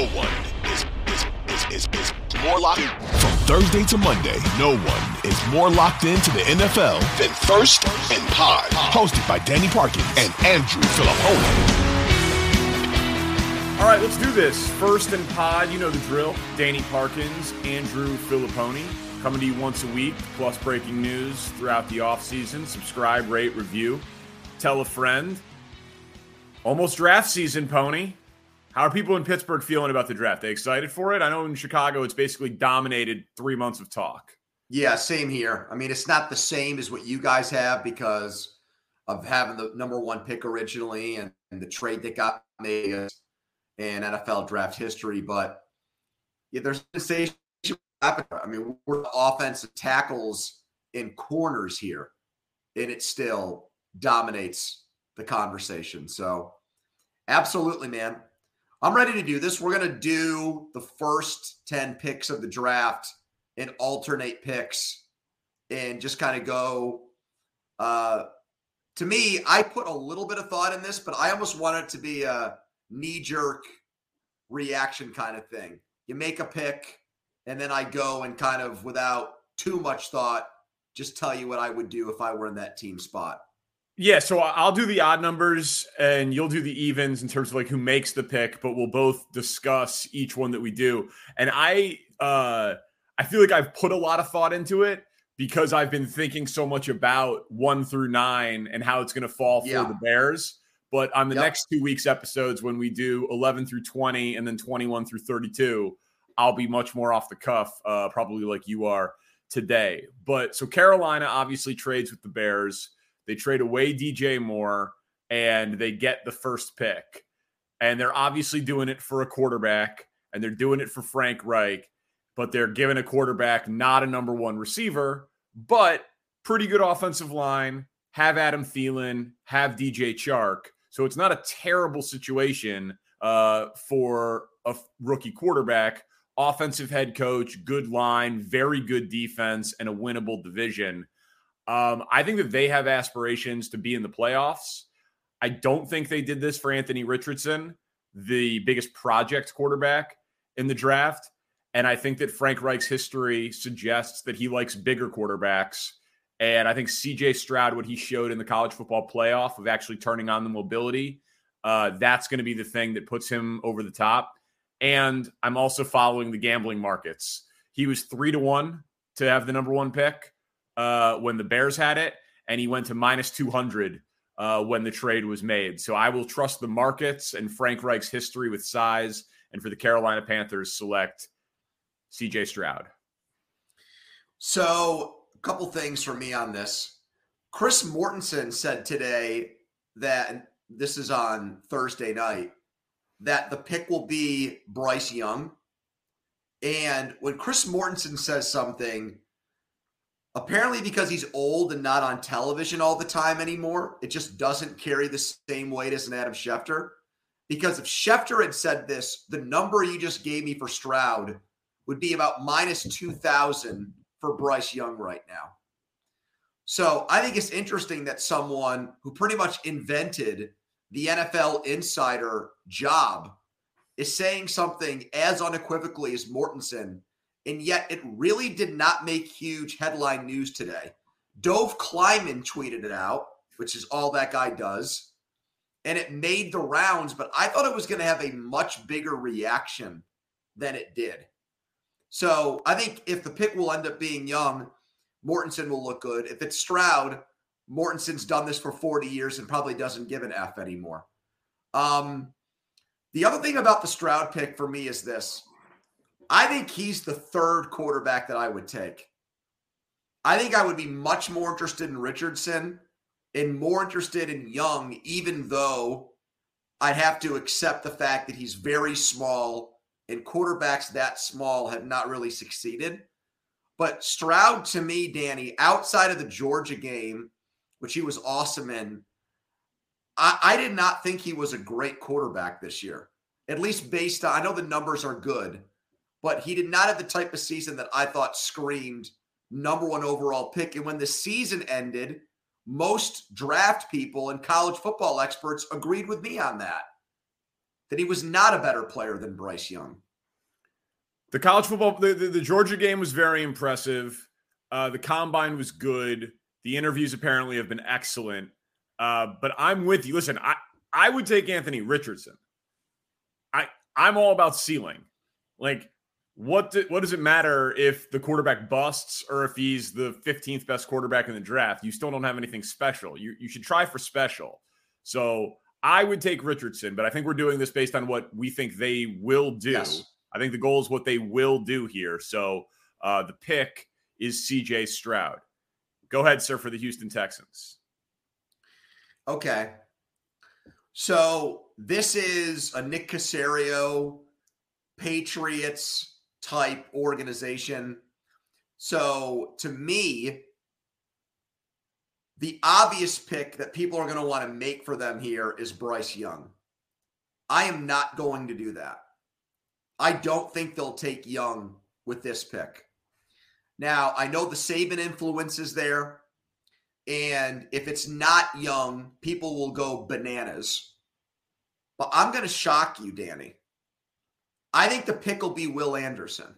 No one is, is, is, is, is more locked From Thursday to Monday, no one is more locked into the NFL than First and Pod. Hosted by Danny Parkins and Andrew Fillipponi. All right, let's do this. First and Pod, you know the drill. Danny Parkins, Andrew Fillipponi, coming to you once a week, plus breaking news throughout the offseason. Subscribe, rate, review, tell a friend. Almost draft season, Poni. How are people in Pittsburgh feeling about the draft? They excited for it? I know in Chicago it's basically dominated three months of talk. Yeah, same here. I mean, it's not the same as what you guys have because of having the number one pick originally and, and the trade that got made in NFL draft history. But yeah, there's a sensation. I mean, we're offensive tackles in corners here, and it still dominates the conversation. So, absolutely, man. I'm ready to do this. We're going to do the first 10 picks of the draft and alternate picks and just kind of go. Uh, to me, I put a little bit of thought in this, but I almost want it to be a knee jerk reaction kind of thing. You make a pick, and then I go and kind of without too much thought, just tell you what I would do if I were in that team spot. Yeah, so I'll do the odd numbers and you'll do the evens in terms of like who makes the pick, but we'll both discuss each one that we do. And I uh I feel like I've put a lot of thought into it because I've been thinking so much about 1 through 9 and how it's going to fall for yeah. the Bears. But on the yep. next 2 weeks episodes when we do 11 through 20 and then 21 through 32, I'll be much more off the cuff uh probably like you are today. But so Carolina obviously trades with the Bears they trade away DJ Moore and they get the first pick. And they're obviously doing it for a quarterback and they're doing it for Frank Reich, but they're giving a quarterback not a number one receiver, but pretty good offensive line. Have Adam Thielen, have DJ Chark. So it's not a terrible situation uh, for a rookie quarterback. Offensive head coach, good line, very good defense, and a winnable division. Um, I think that they have aspirations to be in the playoffs. I don't think they did this for Anthony Richardson, the biggest project quarterback in the draft. And I think that Frank Reich's history suggests that he likes bigger quarterbacks. And I think CJ Stroud, what he showed in the college football playoff of actually turning on the mobility, uh, that's going to be the thing that puts him over the top. And I'm also following the gambling markets. He was three to one to have the number one pick uh, when the Bears had it, and he went to minus 200 uh, when the trade was made. So I will trust the markets and Frank Reich's history with size. And for the Carolina Panthers, select CJ Stroud. So, a couple things for me on this. Chris Mortensen said today that this is on Thursday night that the pick will be Bryce Young. And when Chris Mortensen says something, Apparently, because he's old and not on television all the time anymore, it just doesn't carry the same weight as an Adam Schefter. Because if Schefter had said this, the number you just gave me for Stroud would be about minus 2,000 for Bryce Young right now. So I think it's interesting that someone who pretty much invented the NFL insider job is saying something as unequivocally as Mortensen and yet it really did not make huge headline news today. Dov Kleiman tweeted it out, which is all that guy does, and it made the rounds, but I thought it was going to have a much bigger reaction than it did. So I think if the pick will end up being Young, Mortensen will look good. If it's Stroud, Mortensen's done this for 40 years and probably doesn't give an F anymore. Um, the other thing about the Stroud pick for me is this I think he's the third quarterback that I would take. I think I would be much more interested in Richardson and more interested in Young, even though I'd have to accept the fact that he's very small and quarterbacks that small have not really succeeded. But Stroud, to me, Danny, outside of the Georgia game, which he was awesome in, I, I did not think he was a great quarterback this year. At least based on, I know the numbers are good, but he did not have the type of season that I thought screamed number one overall pick. And when the season ended, most draft people and college football experts agreed with me on that, that he was not a better player than Bryce Young. The college football, the, the, the Georgia game was very impressive. Uh, the combine was good. The interviews apparently have been excellent. Uh, but I'm with you. Listen, I, I would take Anthony Richardson. I I'm all about ceiling. Like what do, what does it matter if the quarterback busts or if he's the 15th best quarterback in the draft? You still don't have anything special. You you should try for special. So I would take Richardson, but I think we're doing this based on what we think they will do. Yes. I think the goal is what they will do here. So uh, the pick is CJ Stroud. Go ahead, sir, for the Houston Texans. Okay. So this is a Nick Caserio Patriots type organization. So to me, the obvious pick that people are going to want to make for them here is Bryce Young. I am not going to do that. I don't think they'll take Young with this pick. Now, I know the Saban influence is there. And if it's not Young, people will go bananas. But I'm going to shock you, Danny. I think the pick will be Will Anderson.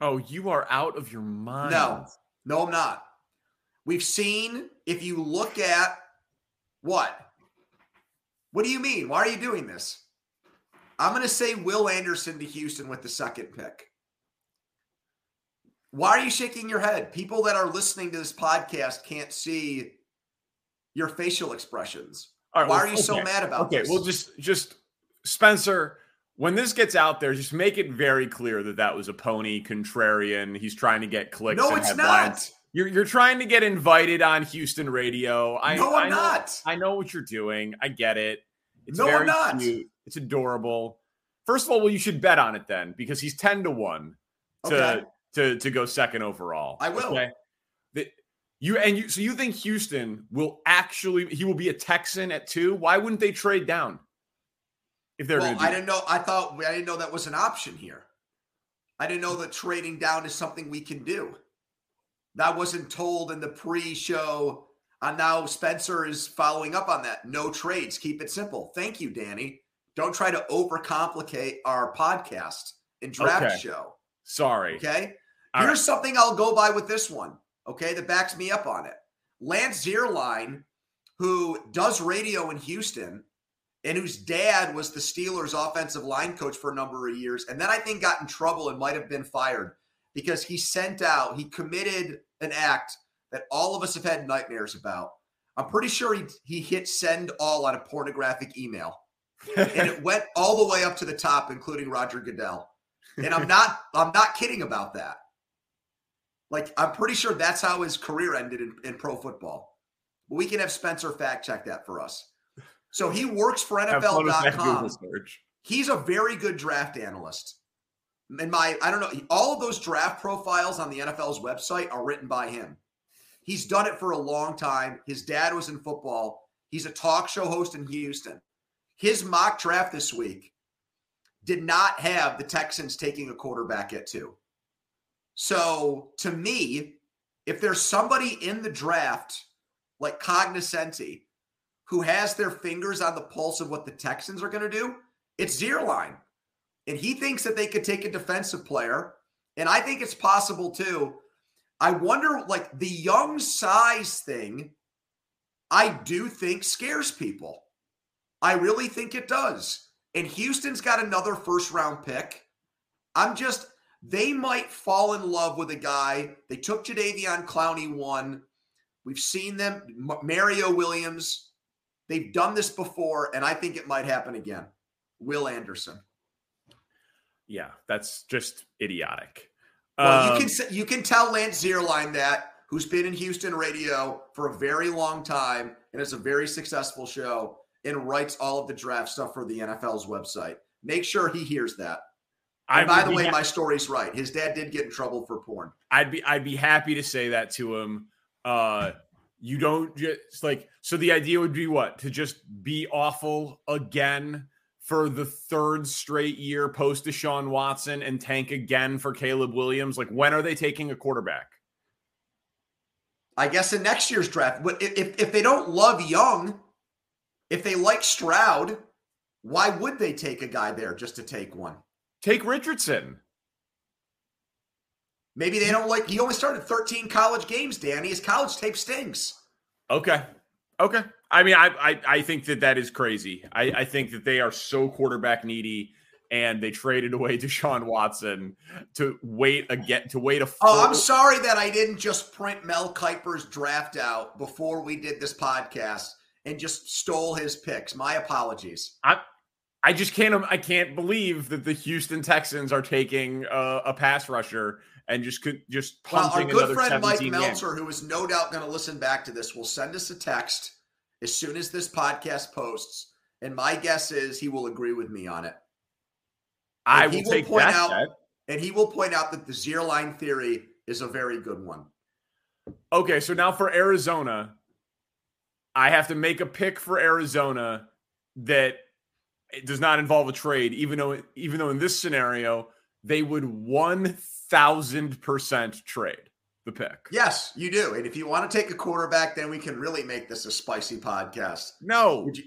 Oh, you are out of your mind. No, no, I'm not. We've seen, if you look at what? What do you mean? Why are you doing this? I'm going to say Will Anderson to Houston with the second pick. Why are you shaking your head? People that are listening to this podcast can't see your facial expressions. Why well, are you okay. so mad about okay, this? Okay, well, just just Spencer when this gets out there, just make it very clear that that was a Poni contrarian. He's trying to get clicks. No, it's headlines. not. You're you're trying to get invited on Houston radio. I, no, I'm I know, not. I know what you're doing. I get it. It's no, very I'm not. Cute. It's adorable. First of all, well, you should bet on it then because he's ten to one to okay. to to go second overall. I will. Okay? The, you and you. So you think Houston will actually? He will be a Texan at two. Why wouldn't they trade down? If they're well, I didn't know. I thought I didn't know that was an option here. I didn't know that trading down is something we can do. That wasn't told in the pre-show. And now Spencer is following up on that. No trades. Keep it simple. Thank you, Danny. Don't try to overcomplicate our podcast and draft okay. show. Sorry. Okay. All Here's right. something I'll go by with this one. Okay, that backs me up on it. Lance Zierlein, who does radio in Houston, and whose dad was the Steelers offensive line coach for a number of years. And then I think got in trouble and might have been fired because he sent out, he committed an act that all of us have had nightmares about. I'm pretty sure he, he hit send all on a pornographic email. and it went all the way up to the top, including Roger Goodell. And I'm not I'm not kidding about that. Like I'm pretty sure that's how his career ended in, in pro football. But we can have Spencer fact check that for us. So he works for NFL.com. He's a very good draft analyst. In my, I don't know, all of those draft profiles on the NFL's website are written by him. He's done it for a long time. His dad was in football. He's a talk show host in Houston. His mock draft this week did not have the Texans taking a quarterback at two. So to me, if there's somebody in the draft like Cognoscenti who has their fingers on the pulse of what the Texans are going to do, it's Zierlein. And he thinks that they could take a defensive player. And I think it's possible too. I wonder, like the young size thing, I do think scares people. I really think it does. And Houston's got another first round pick. I'm just, they might fall in love with a guy. They took Jadeveon Clowney one. We've seen them, Mario Williams, They've done this before, and I think it might happen again. Will Anderson. Yeah, that's just idiotic. Well, um, you can you can tell Lance Zierlein that, who's been in Houston radio for a very long time and it's a very successful show. and writes all of the draft stuff for the NFL's website. Make sure he hears that. I And by the way, ha- my story's right. His dad did get in trouble for porn. I'd be I'd be happy to say that to him. Uh you don't just like so the idea would be what? To just be awful again for the third straight year post Deshaun Watson and tank again for Caleb Williams. Like when are they taking a quarterback? I guess in next year's draft. But if, if, if they don't love Young, if they like Stroud, why would they take a guy there just to take one? Take Richardson. Maybe they don't like. He only started 13 college games, Danny. His college tape stinks. Okay. Okay. I mean, I I, I think that that is crazy. I, I think that they are so quarterback needy, and they traded away Deshaun Watson to wait again to wait a. Oh, I'm sorry that I didn't just print Mel Kiper's draft out before we did this podcast and just stole his picks. My apologies. I just can't. I can't believe that the Houston Texans are taking a, a pass rusher and just could just Well, our good friend Mike 17 games. Meltzer, who is no doubt going to listen back to this, will send us a text as soon as this podcast posts. And my guess is he will agree with me on it. I And he will will take point that. out-. And he will point out that the Zierlein theory is a very good one. Okay, so now for Arizona, I have to make a pick for Arizona that does not involve a trade, even though even though in this scenario they would one thousand percent trade the pick. Yes, you do. And if you want to take a quarterback, then we can really make this a spicy podcast. No, Would you-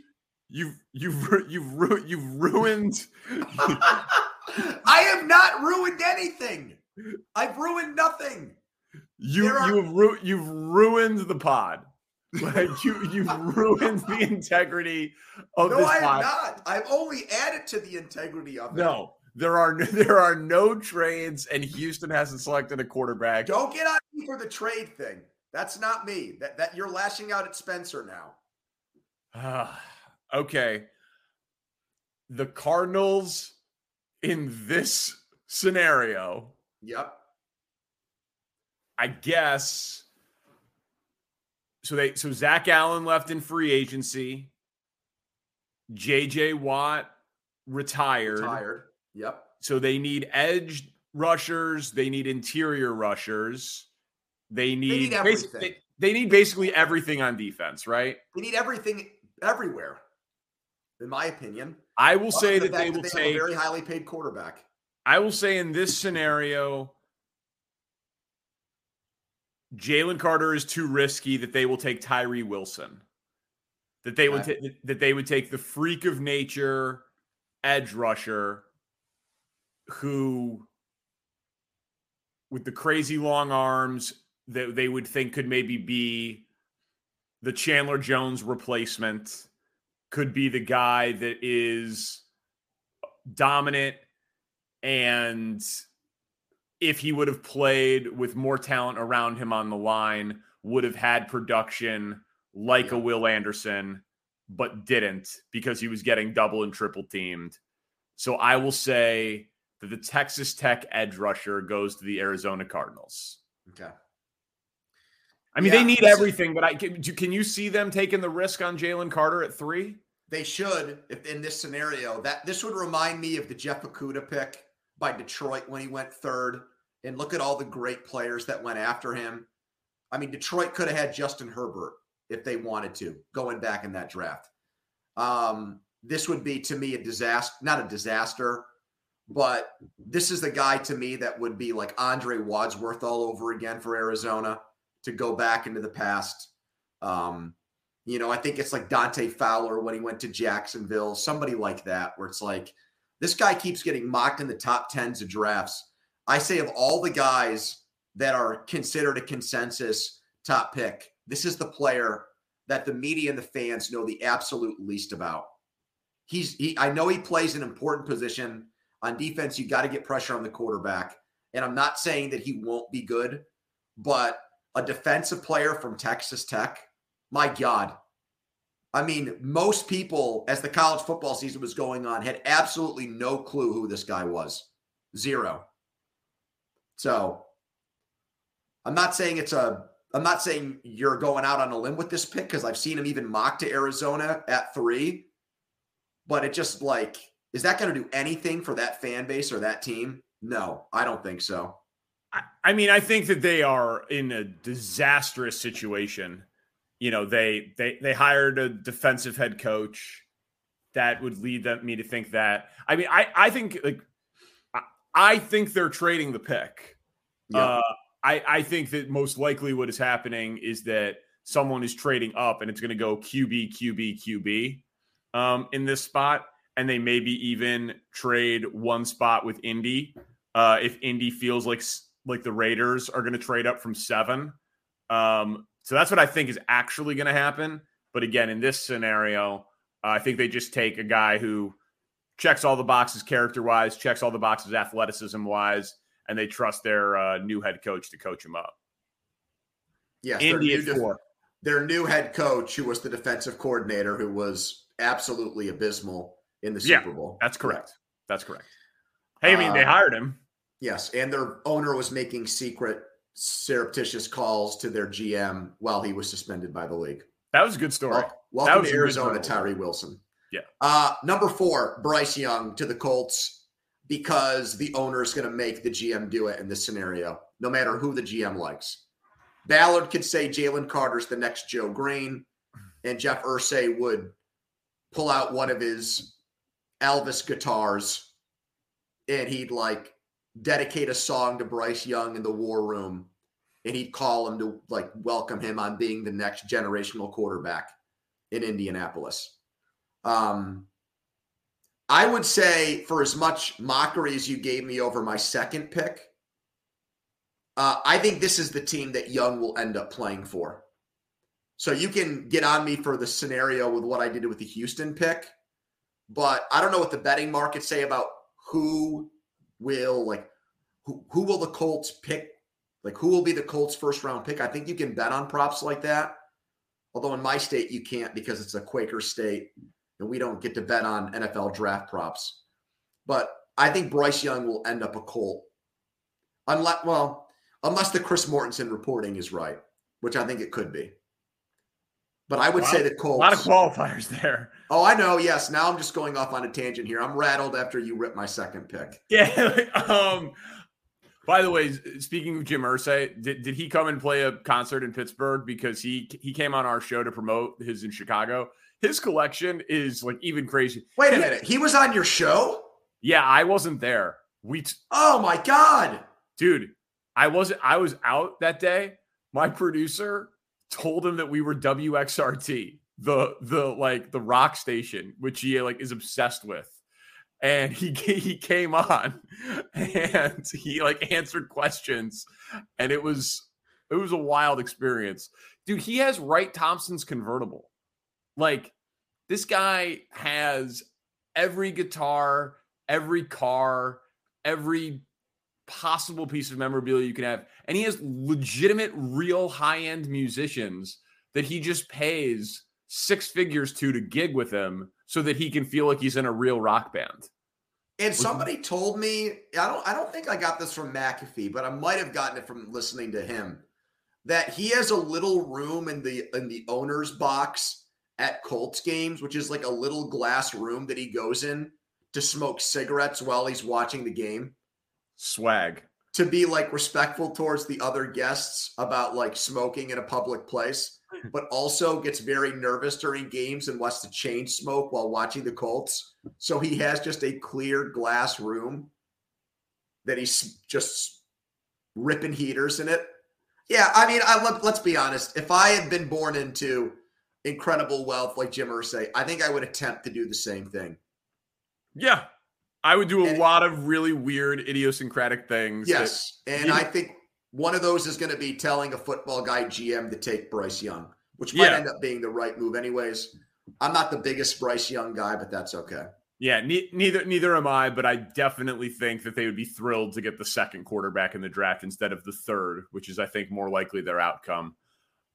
you've you've you've ru- you've ruined. I have not ruined anything. I've ruined nothing. You are... you've ru- you've ruined the pod. Like you you've ruined the integrity of no, this I have pod. not. I've only added to the integrity of it. No, there are no, there are no trades, and Houston hasn't selected a quarterback. Don't get on me for the trade thing. That's not me. That that you're lashing out at Spencer now. Okay. The Cardinals in this scenario, Yep. I guess. So they so Zach Allen left in free agency. JJ Watt retired. Tired. Yep. So they need edge rushers. They need interior rushers. They need, need everything. they, they need basically everything on defense, right? They need everything everywhere, in my opinion. I will say Other that they will fact have take. a very highly paid quarterback. I will say in this scenario, Jalen Carter is too risky. That they will take Tyree Wilson. That they would Okay. ta- that they would take the freak of nature edge rusher, who, with the crazy long arms, that they would think could maybe be the Chandler Jones replacement, could be the guy that is dominant and if he would have played with more talent around him on the line, would have had production like Yeah. a Will Anderson, but didn't because he was getting double and triple teamed. So I will say that the Texas Tech edge rusher goes to the Arizona Cardinals. Okay. I mean, Yeah, they need everything, but I can, can you see them taking the risk on Jalen Carter at three? They should, if in this scenario, that this would remind me of the Jeff Okudah pick by Detroit when he went third. And look at all the great players that went after him. I mean, Detroit could have had Justin Herbert if they wanted to, going back in that draft. Um, this would be to me a disaster, not a disaster, but this is the guy to me that would be like Andre Wadsworth all over again for Arizona to go back into the past. Um, you know, I think it's like Dante Fowler when he went to Jacksonville, somebody like that, where it's like this guy keeps getting mocked in the top tens of drafts. I say of all the guys that are considered a consensus top pick, this is the player that the media and the fans know the absolute least about. He's he I know he plays an important position on defense. You got to get pressure on the quarterback. And I'm not saying that he won't be good, but a defensive player from Texas Tech, my God. I mean, most people, as the college football season was going on, had absolutely no clue who this guy was. Zero. So I'm not saying it's a I'm not saying you're going out on a limb with this pick because I've seen him even mocked to Arizona at three. but it just like is that going to do anything for that fan base or that team? No, I don't think so. I, I mean, I think that they are in a disastrous situation. You know, they they they hired a defensive head coach that would lead them, me to think that. I mean, I I think like I, I think they're trading the pick. Yeah. Uh, I I think that most likely what is happening is that someone is trading up and it's going to go QB QB QB um, in this spot, and they maybe even trade one spot with Indy uh, if Indy feels like like the Raiders are going to trade up from seven. Um, so that's what I think is actually going to happen. But again, in this scenario, uh, I think they just take a guy who checks all the boxes character wise, checks all the boxes athleticism wise, and they trust their uh, new head coach to coach him up. Yes, Indy their new, their new head coach, who was the defensive coordinator, who was absolutely abysmal in the Super yeah, Bowl. That's correct. Yeah. That's correct. Hey, I mean, they um, hired him. Yes, and their owner was making secret, surreptitious calls to their GM while he was suspended by the league. That was a good story. Well, welcome to Arizona, Tyree Wilson. Yeah. Uh, number four, Bryce Young to the Colts because the owner is going to make the GM do it in this scenario, no matter who the GM likes. Ballard could say Jalen Carter's the next Joe Greene, and Jeff Irsay would pull out one of his Elvis guitars and he'd like dedicate a song to Bryce Young in the war room and he'd call him to like welcome him on being the next generational quarterback in Indianapolis. Um, I would say for as much mockery as you gave me over my second pick, uh, I think this is the team that Young will end up playing for. So you can get on me for the scenario with what I did with the Houston pick, but I don't know what the betting markets say about who will like who, who will the Colts pick? Like who will be the Colts first round pick? I think you can bet on props like that. Although in my state you can't because it's a Quaker state and we don't get to bet on NFL draft props. But I think Bryce Young will end up a Colt. Unless well, unless the Chris Mortensen reporting is right, which I think it could be. But I would say the Colts. A lot of qualifiers there. Oh, I know. Yes. Now I'm just going off on a tangent here. I'm rattled after you ripped my second pick. Yeah. um. By the way, speaking of Jim Irsay, did, did he come and play a concert in Pittsburgh? Because he he came on our show to promote his in Chicago. His collection is like even crazy. Wait a minute. He was on your show? Yeah, I wasn't there. We. T- oh my god, dude! I wasn't. I was out that day. My producer told him that we were WXRT, the the like the rock station, which he like is obsessed with. And he he came on and he like answered questions and it was it was a wild experience. Dude, he has Wright Thompson's convertible. Like this guy has every guitar, every car, every possible piece of memorabilia you can have. And he has legitimate, real high end musicians that he just pays six figures to to gig with him so that he can feel like he's in a real rock band. And somebody told me, I don't I don't think I got this from McAfee, but I might have gotten it from listening to him, that he has a little room in the in the owner's box at Colts games, which is like a little glass room that he goes in to smoke cigarettes while he's watching the game swag to be like respectful towards the other guests about like smoking in a public place, but also gets very nervous during games and wants to chain smoke while watching the Colts. So he has just a clear glass room that he's just ripping heaters in it. Yeah, I mean, I let, let's be honest. If I had been born into incredible wealth like Jim Irsay, I think I would attempt to do the same thing. Yeah, I would do a and lot of really weird, idiosyncratic things. Yes. And yeah. I think one of those is going to be telling a football guy GM to take Bryce Young, which might yeah. end up being the right move, anyways. I'm not the biggest Bryce Young guy, but that's okay. Yeah, ne- neither neither am I, but I definitely think that they would be thrilled to get the second quarterback in the draft instead of the third, which is I think more likely their outcome.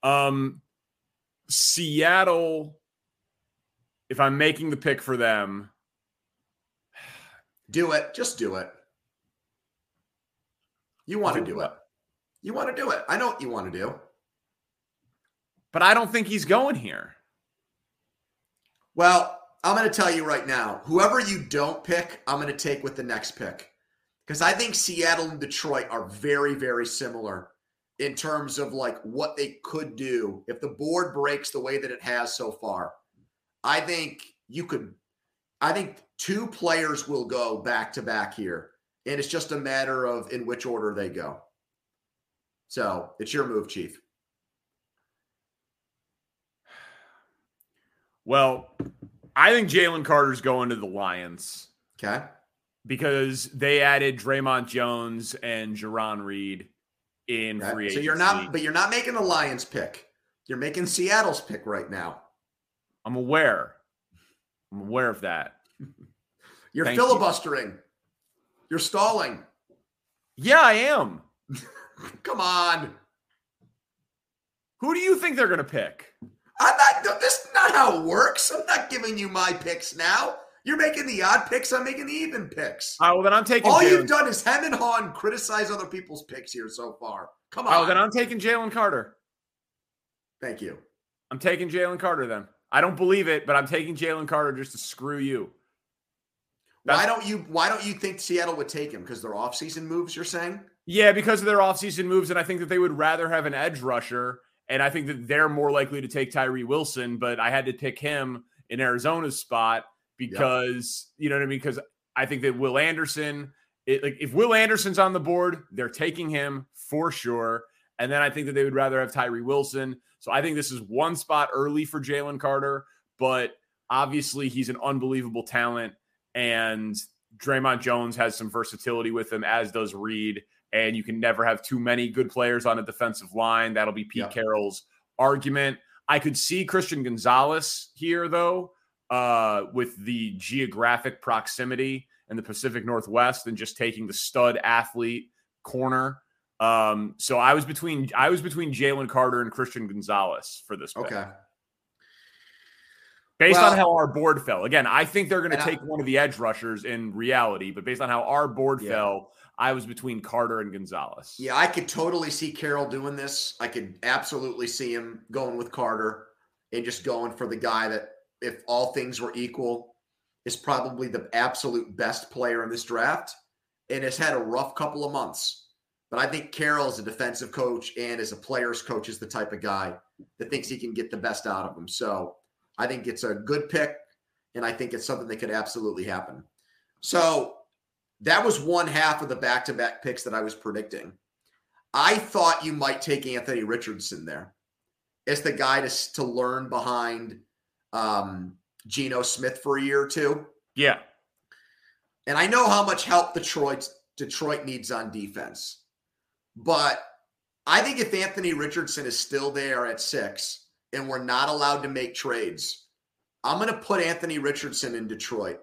Um Seattle if I'm making the pick for them, do it. Just do it. You want to do it. You want to do it. I know what you want to do. But I don't think he's going here. Well, I'm going to tell you right now whoever you don't pick, I'm going to take with the next pick. Because I think Seattle and Detroit are very, very similar in terms of like what they could do if the board breaks the way that it has so far. I think you could, I think two players will go back to back here. And it's just a matter of in which order they go. So it's your move, Chief. Well, I think Jalen Carter's going to the Lions. Okay. Because they added Dre'Mont Jones and Jarran Reed in okay. free agency. So you're not, but you're not making the Lions pick. You're making Seattle's pick right now. I'm aware. I'm aware of that. You're Thank filibustering. You. You're stalling. Yeah, I am. Come on. Who do you think they're going to pick? I'm not. This is not how it works. I'm not giving you my picks now. You're making the odd picks. I'm making the even picks. All right, well, then I'm taking. All Jaylen. you've done is hem and haw and criticize other people's picks here so far. Come on. Oh, then I'm taking Jalen Carter. Thank you. I'm taking Jalen Carter then. I don't believe it, but I'm taking Jalen Carter just to screw you. That's, why don't you why don't you think Seattle would take him? Because they're offseason moves, you're saying? Yeah, because of their offseason moves, and I think that they would rather have an edge rusher. And I think that they're more likely to take Tyree Wilson, but I had to pick him in Arizona's spot because yep. you know what I mean? Because I think that Will Anderson, it, like if Will Anderson's on the board, they're taking him for sure. And then I think that they would rather have Tyree Wilson. So I think this is one spot early for Jalen Carter, but obviously he's an unbelievable talent. And Dre'Mont Jones has some versatility with him, as does Reed. And you can never have too many good players on a defensive line. That'll be Pete Carroll's argument. I could see Christian Gonzalez here, though, uh, with the geographic proximity in the Pacific Northwest and just taking the stud athlete corner. Um, so I was between I was between Jalen Carter and Christian Gonzalez for this. Pick. Okay. Based well, on how our board fell, again, I think they're going to take I, one of the edge rushers in reality, but based on how our board yeah. fell, I was between Carter and Gonzalez. Yeah, I could totally see Carroll doing this. I could absolutely see him going with Carter and just going for the guy that, if all things were equal, is probably the absolute best player in this draft and has had a rough couple of months. But I think Carroll, is a defensive coach and as a player's coach, is the type of guy that thinks he can get the best out of them. So I think it's a good pick, and I think it's something that could absolutely happen. So that was one half of the back to back picks that I was predicting. I thought you might take Anthony Richardson there as the guy to, to learn behind um, Geno Smith for a year or two. Yeah. And I know how much help Detroit Detroit needs on defense. But I think if Anthony Richardson is still there at six, and we're not allowed to make trades, I'm going to put Anthony Richardson in Detroit.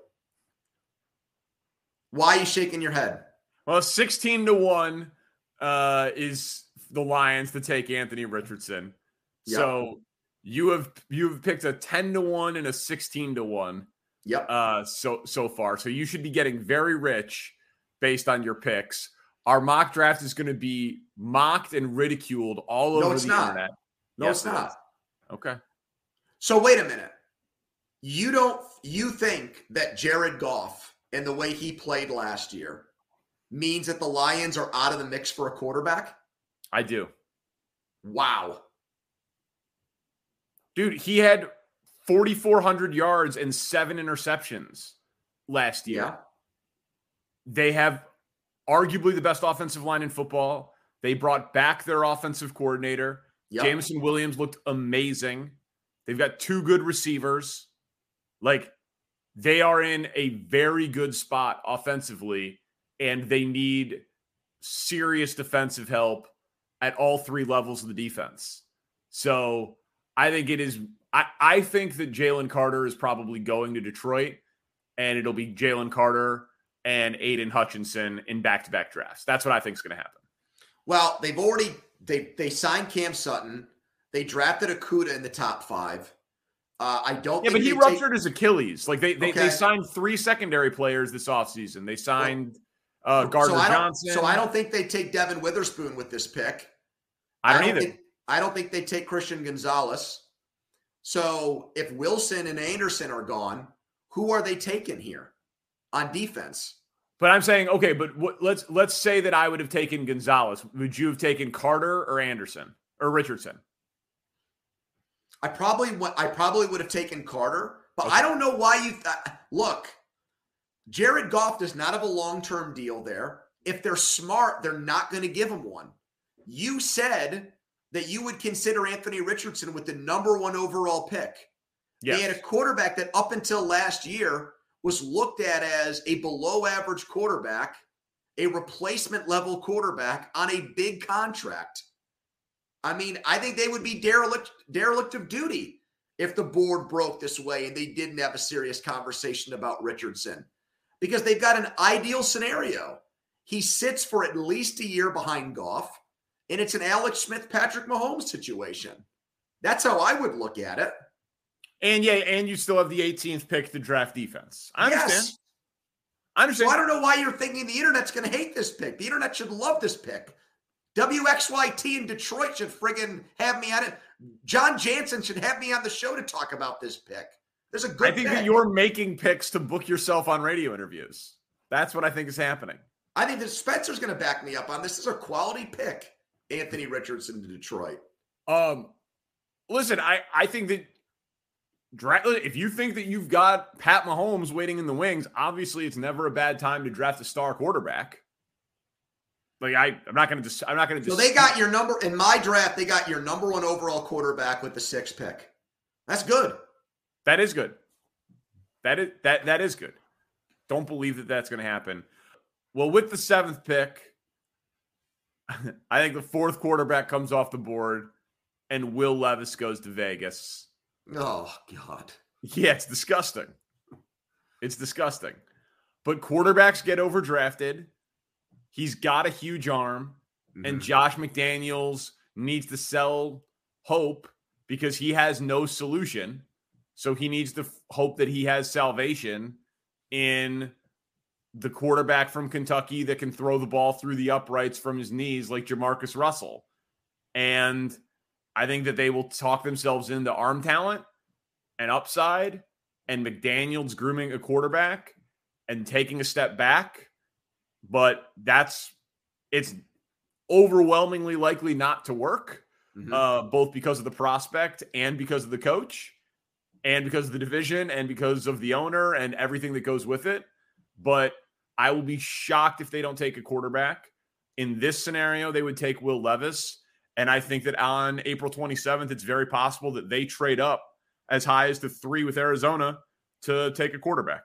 Why are you shaking your head? Well, 16 to 1 uh, is the Lions to take Anthony Richardson. Yep. So you have you have picked a 10 to 1 and a 16 to 1. Yep. Uh so so far. So you should be getting very rich based on your picks. Our mock draft is going to be mocked and ridiculed all no, over the not. internet. No, yes, it's not. Okay. So wait a minute. You don't you think that Jared Goff and the way he played last year means that the Lions are out of the mix for a quarterback? I do. Wow. Dude, he had 4400 yards and 7 interceptions last year. Yeah. They have arguably the best offensive line in football. They brought back their offensive coordinator. Yep. Jameson Williams looked amazing. They've got two good receivers. Like they are in a very good spot offensively, and they need serious defensive help at all three levels of the defense. So I think it is. I, I think that Jalen Carter is probably going to Detroit, and it'll be Jalen Carter and Aidan Hutchinson in back to back drafts. That's what I think is going to happen. Well, they've already they they signed Cam Sutton. They drafted Okudah in the top five. Uh, I don't. Yeah, but he ruptured take... his Achilles. Like they they, okay. they signed three secondary players this offseason. They signed uh, Gardner so Johnson. So I don't think they take Devon Witherspoon with this pick. I don't, I don't either. Think, I don't think they take Christian Gonzalez. So if Wilson and Anderson are gone, who are they taking here on defense? But I'm saying, okay, but what, let's let's say that I would have taken Gonzalez. Would you have taken Carter or Anderson or Richardson? I probably I probably would have taken Carter, but okay. I don't know why you th- uh, look. Jared Goff does not have a long term deal there. If they're smart, they're not going to give him one. You said that you would consider Anthony Richardson with the number one overall pick. Yes. They had a quarterback that up until last year was looked at as a below average quarterback, a replacement level quarterback on a big contract. I mean, I think they would be derelict, derelict of duty if the board broke this way and they didn't have a serious conversation about Richardson because they've got an ideal scenario. He sits for at least a year behind Goff, and it's an Alex Smith, Patrick Mahomes situation. That's how I would look at it. And yeah, and you still have the 18th pick to draft defense. I understand. Yes. I understand. So I don't know why you're thinking the internet's going to hate this pick. The internet should love this pick. WXYT in Detroit should friggin' have me on it. John Jansen should have me on the show to talk about this pick. There's a good. I think pick. that you're making picks to book yourself on radio interviews. That's what I think is happening. I think that Spencer's going to back me up on this. This is a quality pick, Anthony Richardson to Detroit. Um, listen, I I think that if you think that you've got Pat Mahomes waiting in the wings, obviously it's never a bad time to draft a star quarterback. Like I, I'm not going to just. I'm not to. just. So they got your number in my draft. They got your number one overall quarterback with the sixth pick. That's good. That is good. That is that that is good. Don't believe that that's going to happen. Well, with the seventh pick, I think the fourth quarterback comes off the board, and Will Levis goes to Vegas. Oh God. Yeah, it's disgusting. It's disgusting. But quarterbacks get overdrafted. He's got a huge arm, mm-hmm. and Josh McDaniels needs to sell hope because he has no solution. So he needs to f- hope that he has salvation in the quarterback from Kentucky that can throw the ball through the uprights from his knees like Jamarcus Russell. And I think that they will talk themselves into arm talent and upside and McDaniels grooming a quarterback and taking a step back but that's it's overwhelmingly likely not to work, mm-hmm. uh, both because of the prospect and because of the coach, and because of the division and because of the owner and everything that goes with it. But I will be shocked if they don't take a quarterback. In this scenario, they would take Will Levis. And I think that on April 27th, it's very possible that they trade up as high as the three with Arizona to take a quarterback.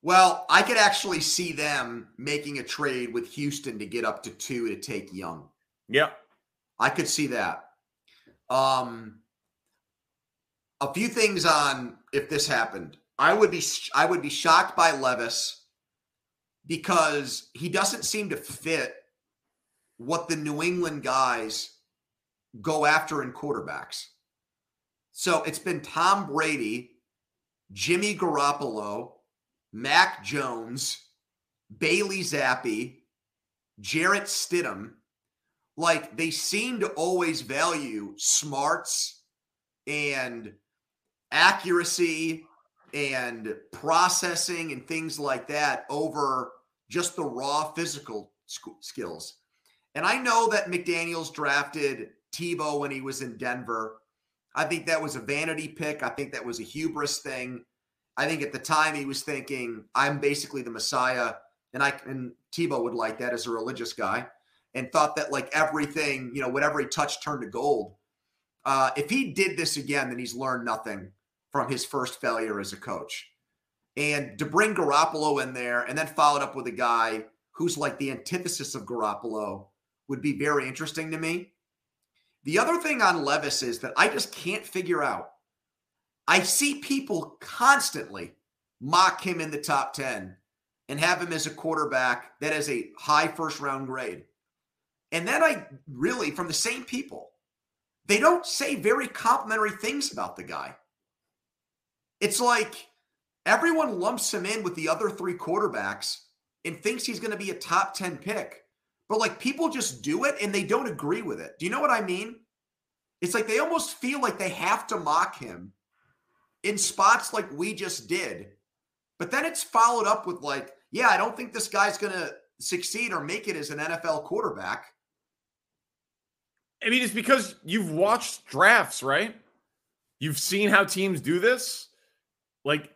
Well, I could actually see them making a trade with Houston to get up to two to take Young. Yeah. I could see that. Um, a few things on if this happened. I would be I would be shocked by Levis because he doesn't seem to fit what the New England guys go after in quarterbacks. So it's been Tom Brady, Jimmy Garoppolo, Mac Jones, Bailey Zappe, Jarrett Stidham, like they seem to always value smarts and accuracy and processing and things like that over just the raw physical skills. And I know that McDaniels drafted Tebow when he was in Denver. I think that was a vanity pick. I think that was a hubris thing. I think at the time he was thinking, I'm basically the Messiah. And I and Tebow would like that as a religious guy and thought that like everything, you know, whatever he touched turned to gold. Uh, if he did this again, then he's learned nothing from his first failure as a coach. And to bring Garoppolo in there and then followed up with a guy who's like the antithesis of Garoppolo would be very interesting to me. The other thing on Levis is that I just can't figure out I see people constantly mock him in the top 10 and have him as a quarterback that has a high first round grade. And then I really, from the same people, they don't say very complimentary things about the guy. It's like everyone lumps him in with the other three quarterbacks and thinks he's going to be a top 10 pick. But like people just do it and they don't agree with it. Do you know what I mean? It's like they almost feel like they have to mock him in spots like we just did. But then it's followed up with like, yeah, I don't think this guy's going to succeed or make it as an NFL quarterback. I mean, it's because you've watched drafts, right? You've seen how teams do this. Like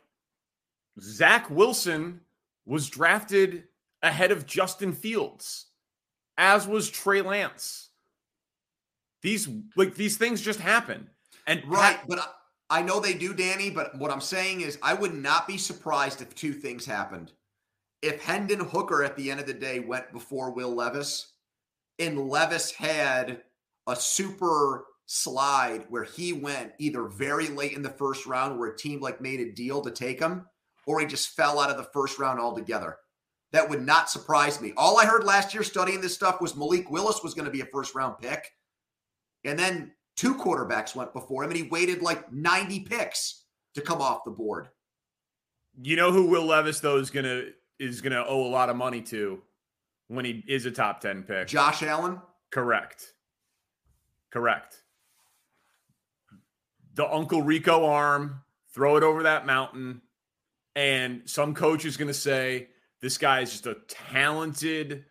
Zach Wilson was drafted ahead of Justin Fields, as was Trey Lance. These like these things just happen. And right, but I, I know they do, Danny. But what I'm saying is, I would not be surprised if two things happened. If Hendon Hooker at the end of the day went before Will Levis, and Levis had a super slide where he went either very late in the first round where a team like made a deal to take him, or he just fell out of the first round altogether. That would not surprise me. All I heard last year studying this stuff was Malik Willis was going to be a first round pick. And then two quarterbacks went before him, and he waited like 90 picks to come off the board. You know who Will Levis though is gonna is gonna owe a lot of money to when he is a top 10 pick. Josh Allen? Correct. Correct. The Uncle Rico arm, throw it over that mountain. And some coach is going to say, This guy is just a talented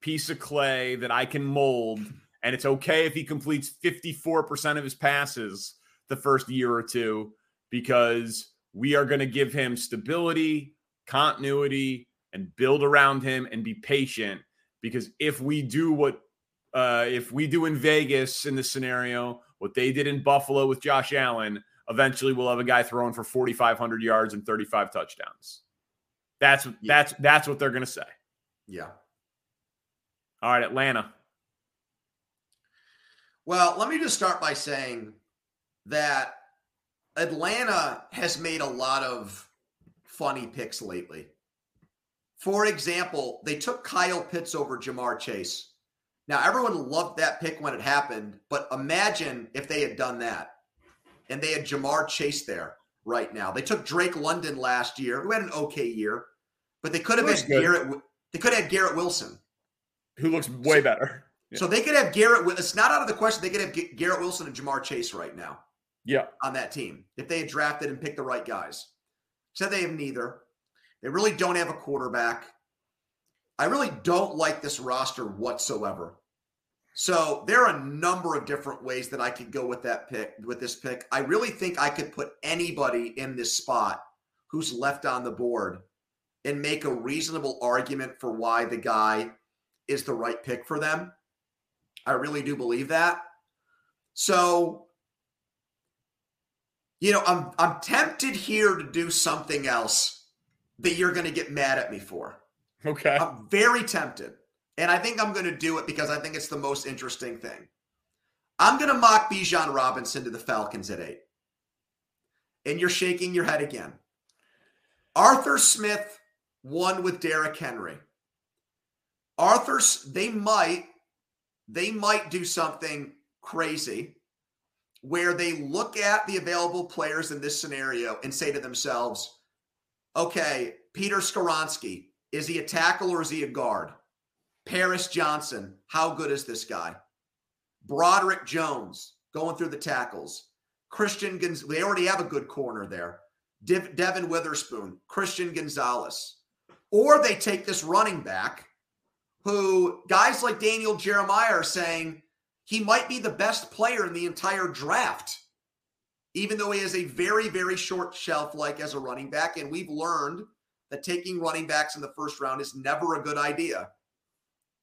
piece of clay that I can mold. And it's okay if he completes 54% of his passes the first year or two because we are going to give him stability, continuity, and build around him and be patient. Because if we do what uh, if we do in Vegas in this scenario, what they did in Buffalo with Josh Allen, eventually we'll have a guy throwing for 4,500 yards and 35 touchdowns. That's yeah. that's that's what they're going to say. Yeah. All right, Atlanta. Well, let me just start by saying that Atlanta has made a lot of funny picks lately. For example, they took Kyle Pitts over Ja'Marr Chase. Now, everyone loved that pick when it happened, but imagine if they had done that and they had Ja'Marr Chase there right now. They took Drake London last year, who had an okay year, but they could have had good. Garrett. They could have had Garrett Wilson, who looks way so, better. Yeah. So they could have Garrett. It's not out of the question. They could have Garrett Wilson and Ja'Marr Chase right now. Yeah, on that team if they had drafted and picked the right guys. Said they have neither. They really don't have a quarterback. I really don't like this roster whatsoever. So there are a number of different ways that I could go with that pick, with this pick. I really think I could put anybody in this spot who's left on the board and make a reasonable argument for why the guy is the right pick for them. I really do believe that. So, you know, I'm I'm tempted here to do something else that you're going to get mad at me for. Okay. I'm very tempted. And I think I'm going to do it because I think it's the most interesting thing. I'm going to mock Bijan Robinson to the Falcons at eight. And you're shaking your head again. Arthur Smith won with Derrick Henry. Arthur's they might, they might do something crazy where they look at the available players in this scenario and say to themselves, okay, Peter Skoronski, is he a tackle or is he a guard? Paris Johnson, how good is this guy? Broderick Jones going through the tackles. Christian Gonzalez, they already have a good corner there. Dev- Devon Witherspoon, Christian Gonzalez. Or they take this running back who guys like Daniel Jeremiah are saying he might be the best player in the entire draft, even though he has a very, very short shelf like as a running back. And we've learned that taking running backs in the first round is never a good idea.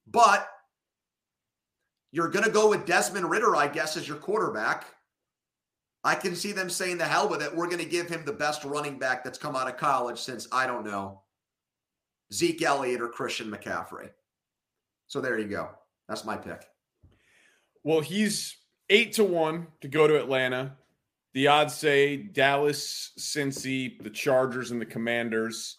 But you're going to go with Desmond Ridder, I guess, as your quarterback. I can see them saying the hell with it. We're going to give him the best running back that's come out of college since, I don't know, Zeke Elliott or Christian McCaffrey. So there you go. That's my pick. Well, he's eight to one to go to Atlanta. The odds say Dallas, Cincy, the Chargers, and the Commanders.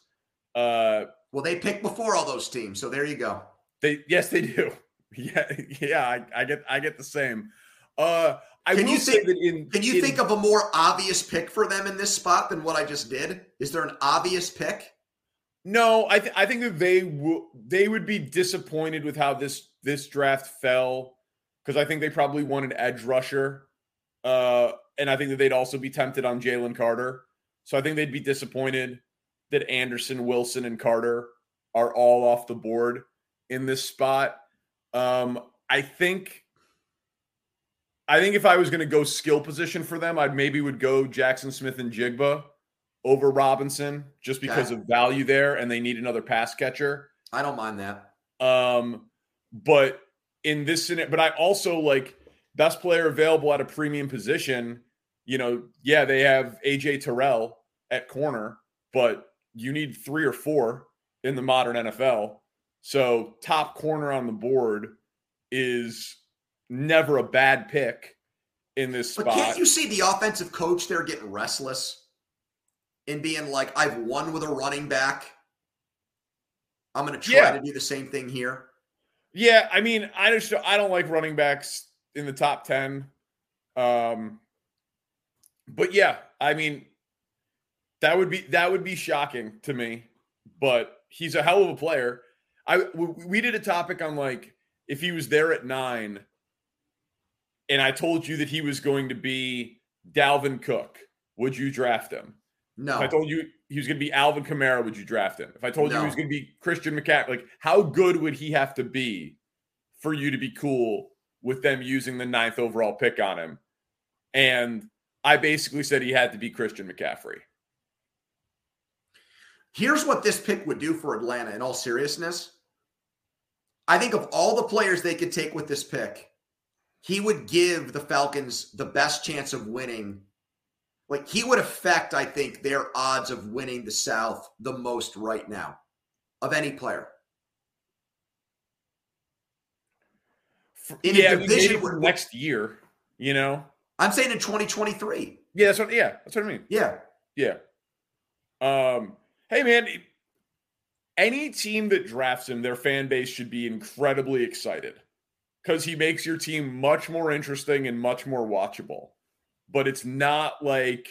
Uh, well, they picked before all those teams. So there you go. They yes, they do. Yeah, yeah, I, I get I get the same. Uh I can you think, in, Can you in, think of a more obvious pick for them in this spot than what I just did? Is there an obvious pick? No, I th- I think that they would they would be disappointed with how this this draft fell because I think they probably wanted edge rusher, uh, and I think that they'd also be tempted on Jalen Carter. So I think they'd be disappointed that Anderson, Wilson, and Carter are all off the board in this spot. Um, I think I think if I was going to go skill position for them, I'd maybe would go Jackson Smith-Njigba over Robinson just because of value there, and they need another pass catcher. I don't mind that. Um, but in this but I also like best player available at a premium position. You know, yeah, they have AJ Terrell at corner, but you need three or four in the modern NFL. So top corner on the board is never a bad pick in this spot. But can't you see the offensive coach there getting restless and being like, I've won with a running back. I'm going to try yeah. to do the same thing here. Yeah, I mean, I just I don't like running backs in the top 10. Um but yeah, I mean that would be that would be shocking to me, but he's a hell of a player. I we did a topic on like if he was there at 9 and I told you that he was going to be Dalvin Cook, would you draft him? No. If I told you he was going to be Alvin Kamara, would you draft him? If I told no. you he was going to be Christian McCaffrey, like how good would he have to be for you to be cool with them using the ninth overall pick on him? And I basically said he had to be Christian McCaffrey. Here's what this pick would do for Atlanta in all seriousness. I think of all the players they could take with this pick, he would give the Falcons the best chance of winning. Like he would affect, I think, their odds of winning the South the most right now of any player. In yeah, a division where, next year, you know. I'm saying in 2023. Yeah, that's what. Yeah, that's what I mean. Yeah, yeah. Um. Hey, man. Any team that drafts him, their fan base should be incredibly excited because he makes your team much more interesting and much more watchable. But it's not like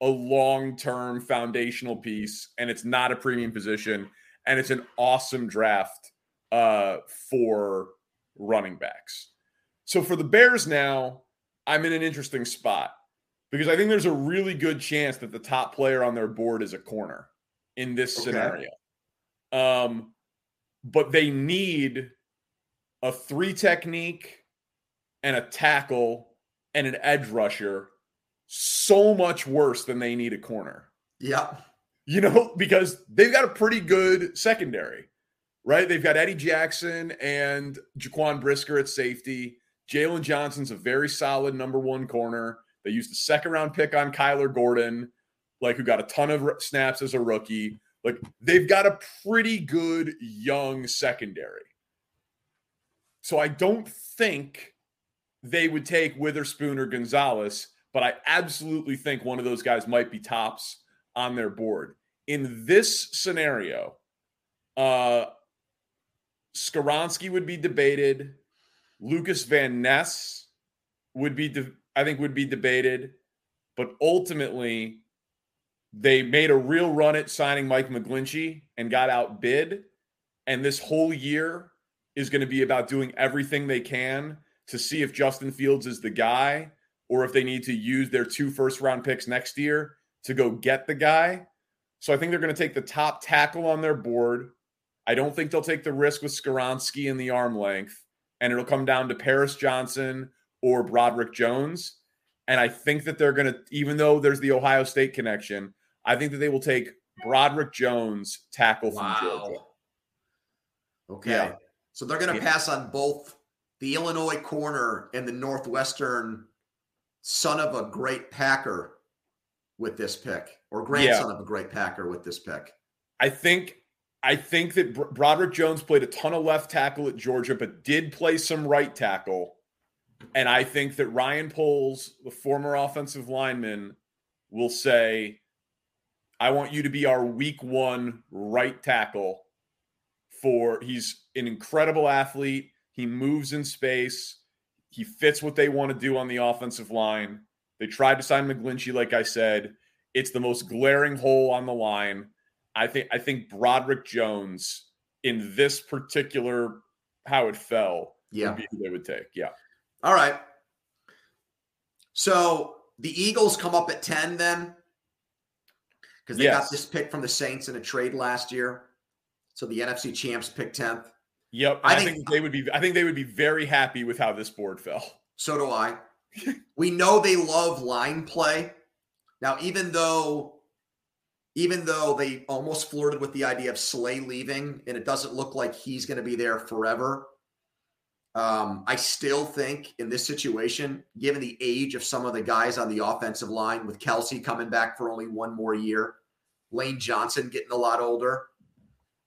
a long term foundational piece, and it's not a premium position, and it's an awesome draft uh, for running backs. So for the Bears now, I'm in an interesting spot because I think there's a really good chance that the top player on their board is a corner in this okay. scenario. Um, but they need a three technique and a tackle and an edge rusher so much worse than they need a corner. Yeah. You know, because they've got a pretty good secondary, right? They've got Eddie Jackson and Jaquan Brisker at safety. Jaylon Johnson's a very solid number one corner. They used the second round pick on Kyler Gordon, like who got a ton of snaps as a rookie. Like they've got a pretty good young secondary. So I don't think they would take Witherspoon or Gonzalez, but I absolutely think one of those guys might be tops on their board. In this scenario, uh Skoronski would be debated. Lucas Van Ness would be, de- I think, would be debated. But ultimately, they made a real run at signing Mike McGlinchey and got outbid. And this whole year, is going to be about doing everything they can to see if Justin Fields is the guy or if they need to use their two first round picks next year to go get the guy. So I think they're going to take the top tackle on their board. I don't think they'll take the risk with Skoronski in the arm length, and it'll come down to Paris Johnson or Broderick Jones. And I think that they're going to, even though there's the Ohio State connection, I think that they will take Broderick Jones tackle from wow. Georgia. Okay. Yeah. So they're going to yeah. pass on both the Illinois corner and the Northwestern son of a great Packer with this pick, or grandson yeah. of a great Packer with this pick. I think I think that Broderick Jones played a ton of left tackle at Georgia, but did play some right tackle. And I think that Ryan Poles, the former offensive lineman, will say, I want you to be our week one right tackle for he's an incredible athlete. He moves in space. He fits what they want to do on the offensive line. They tried to sign McGlinchey, like I said. It's the most glaring hole on the line. I think I think Broderick Jones in this particular how it fell yeah. would be who they would take. Yeah. All right. So the Eagles come up at 10 then. because they Yes. got this pick from the Saints in a trade last year. So the NFC champs picked 10th. Yep. I I, think- think, they would be I think they would be very happy with how this board fell. So do I. we know they love line play. Now, even though even though they almost flirted with the idea of Slay leaving, and it doesn't look like he's going to be there forever. Um, I still think in this situation, given the age of some of the guys on the offensive line, with Kelce coming back for only one more year, Lane Johnson getting a lot older,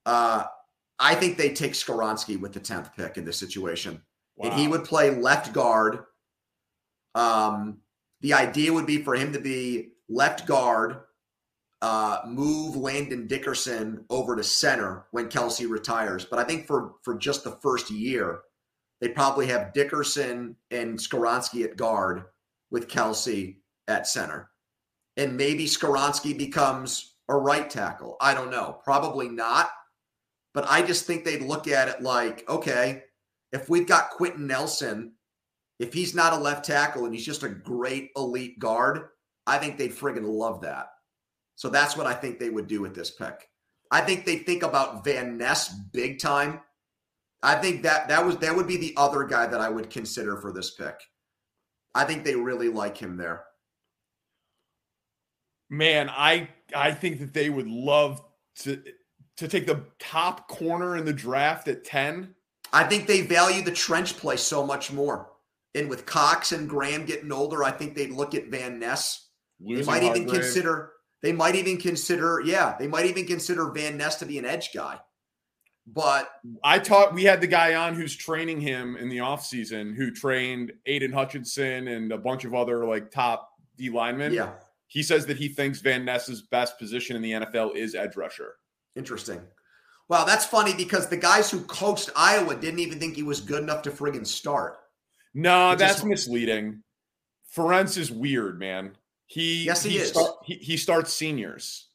uh, I think they take Skoronski with the tenth pick in this situation and he would play left guard. Um, the idea would be for him to be left guard, uh, move Landon Dickerson over to center when Kelce retires. But I think for for just the first year, they probably have Dickerson and Skoronski at guard with Kelce at center, and maybe Skoronski becomes a right tackle. I don't know, probably not. But I just think they'd look at it like, okay, if we've got Quenton Nelson, if he's not a left tackle and he's just a great elite guard, I think they'd friggin' love that. So that's what I think they would do with this pick. I think they think about Van Ness big time. I think that that was that would be the other guy that I would consider for this pick. I think they really like him there. Man, I I think that they would love to to take the top corner in the draft at 10. I think they value the trench play so much more. And with Cox and Graham getting older, I think they'd look at Van Ness They might even Hargrave. consider. They might even consider. Yeah, they might even consider Van Ness to be an edge guy. But I taught we had the guy on who's training him in the offseason who trained Aidan Hutchinson and a bunch of other like top D linemen. yeah, He says that he thinks Van Ness's best position in the NFL is edge rusher. Interesting. Well, that's funny because the guys who coached Iowa didn't even think he was good enough to friggin' start. No, that's just- misleading. Ferentz is weird, man. He Yes, he is. start- he, he starts seniors.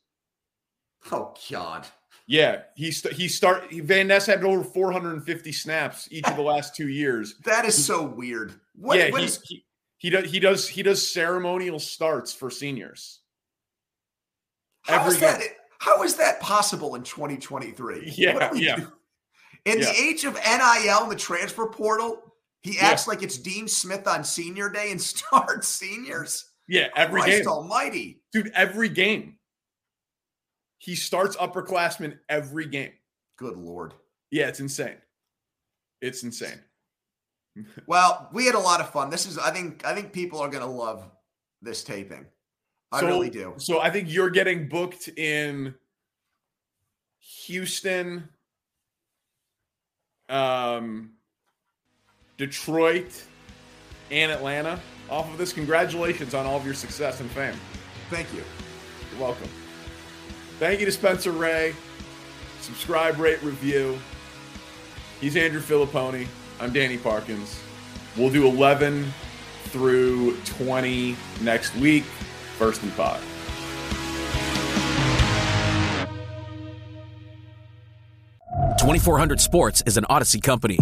Oh God, Yeah, he st- he start Van Ness had over 450 snaps each of the last two years. that is so weird. What, yeah, what he, is- he he does he does he does ceremonial starts for seniors. how every is that? How is that possible in 2023? Yeah, What do we yeah. do? In Yeah. the age of NIL and the transfer portal, he Yeah. acts like it's Dean Smith on senior day and starts seniors. Yeah, every Christ game, Almighty. dude. Every game, he starts upperclassmen every game. Good lord. Yeah, it's insane. It's insane. Well, we had a lot of fun. This is I think I think people are gonna love this taping. I So- really do. So I think you're getting booked in Houston, um, Detroit, and Atlanta. Off of this, congratulations on all of your success and fame. Thank you. You're welcome. Thank you to Spencer Ray. Subscribe, rate, review. He's Andrew Fillipponi. I'm Danny Parkins. We'll do 11 through 20 next week. First and pod. Twenty four hundred Sports is an Audacy company.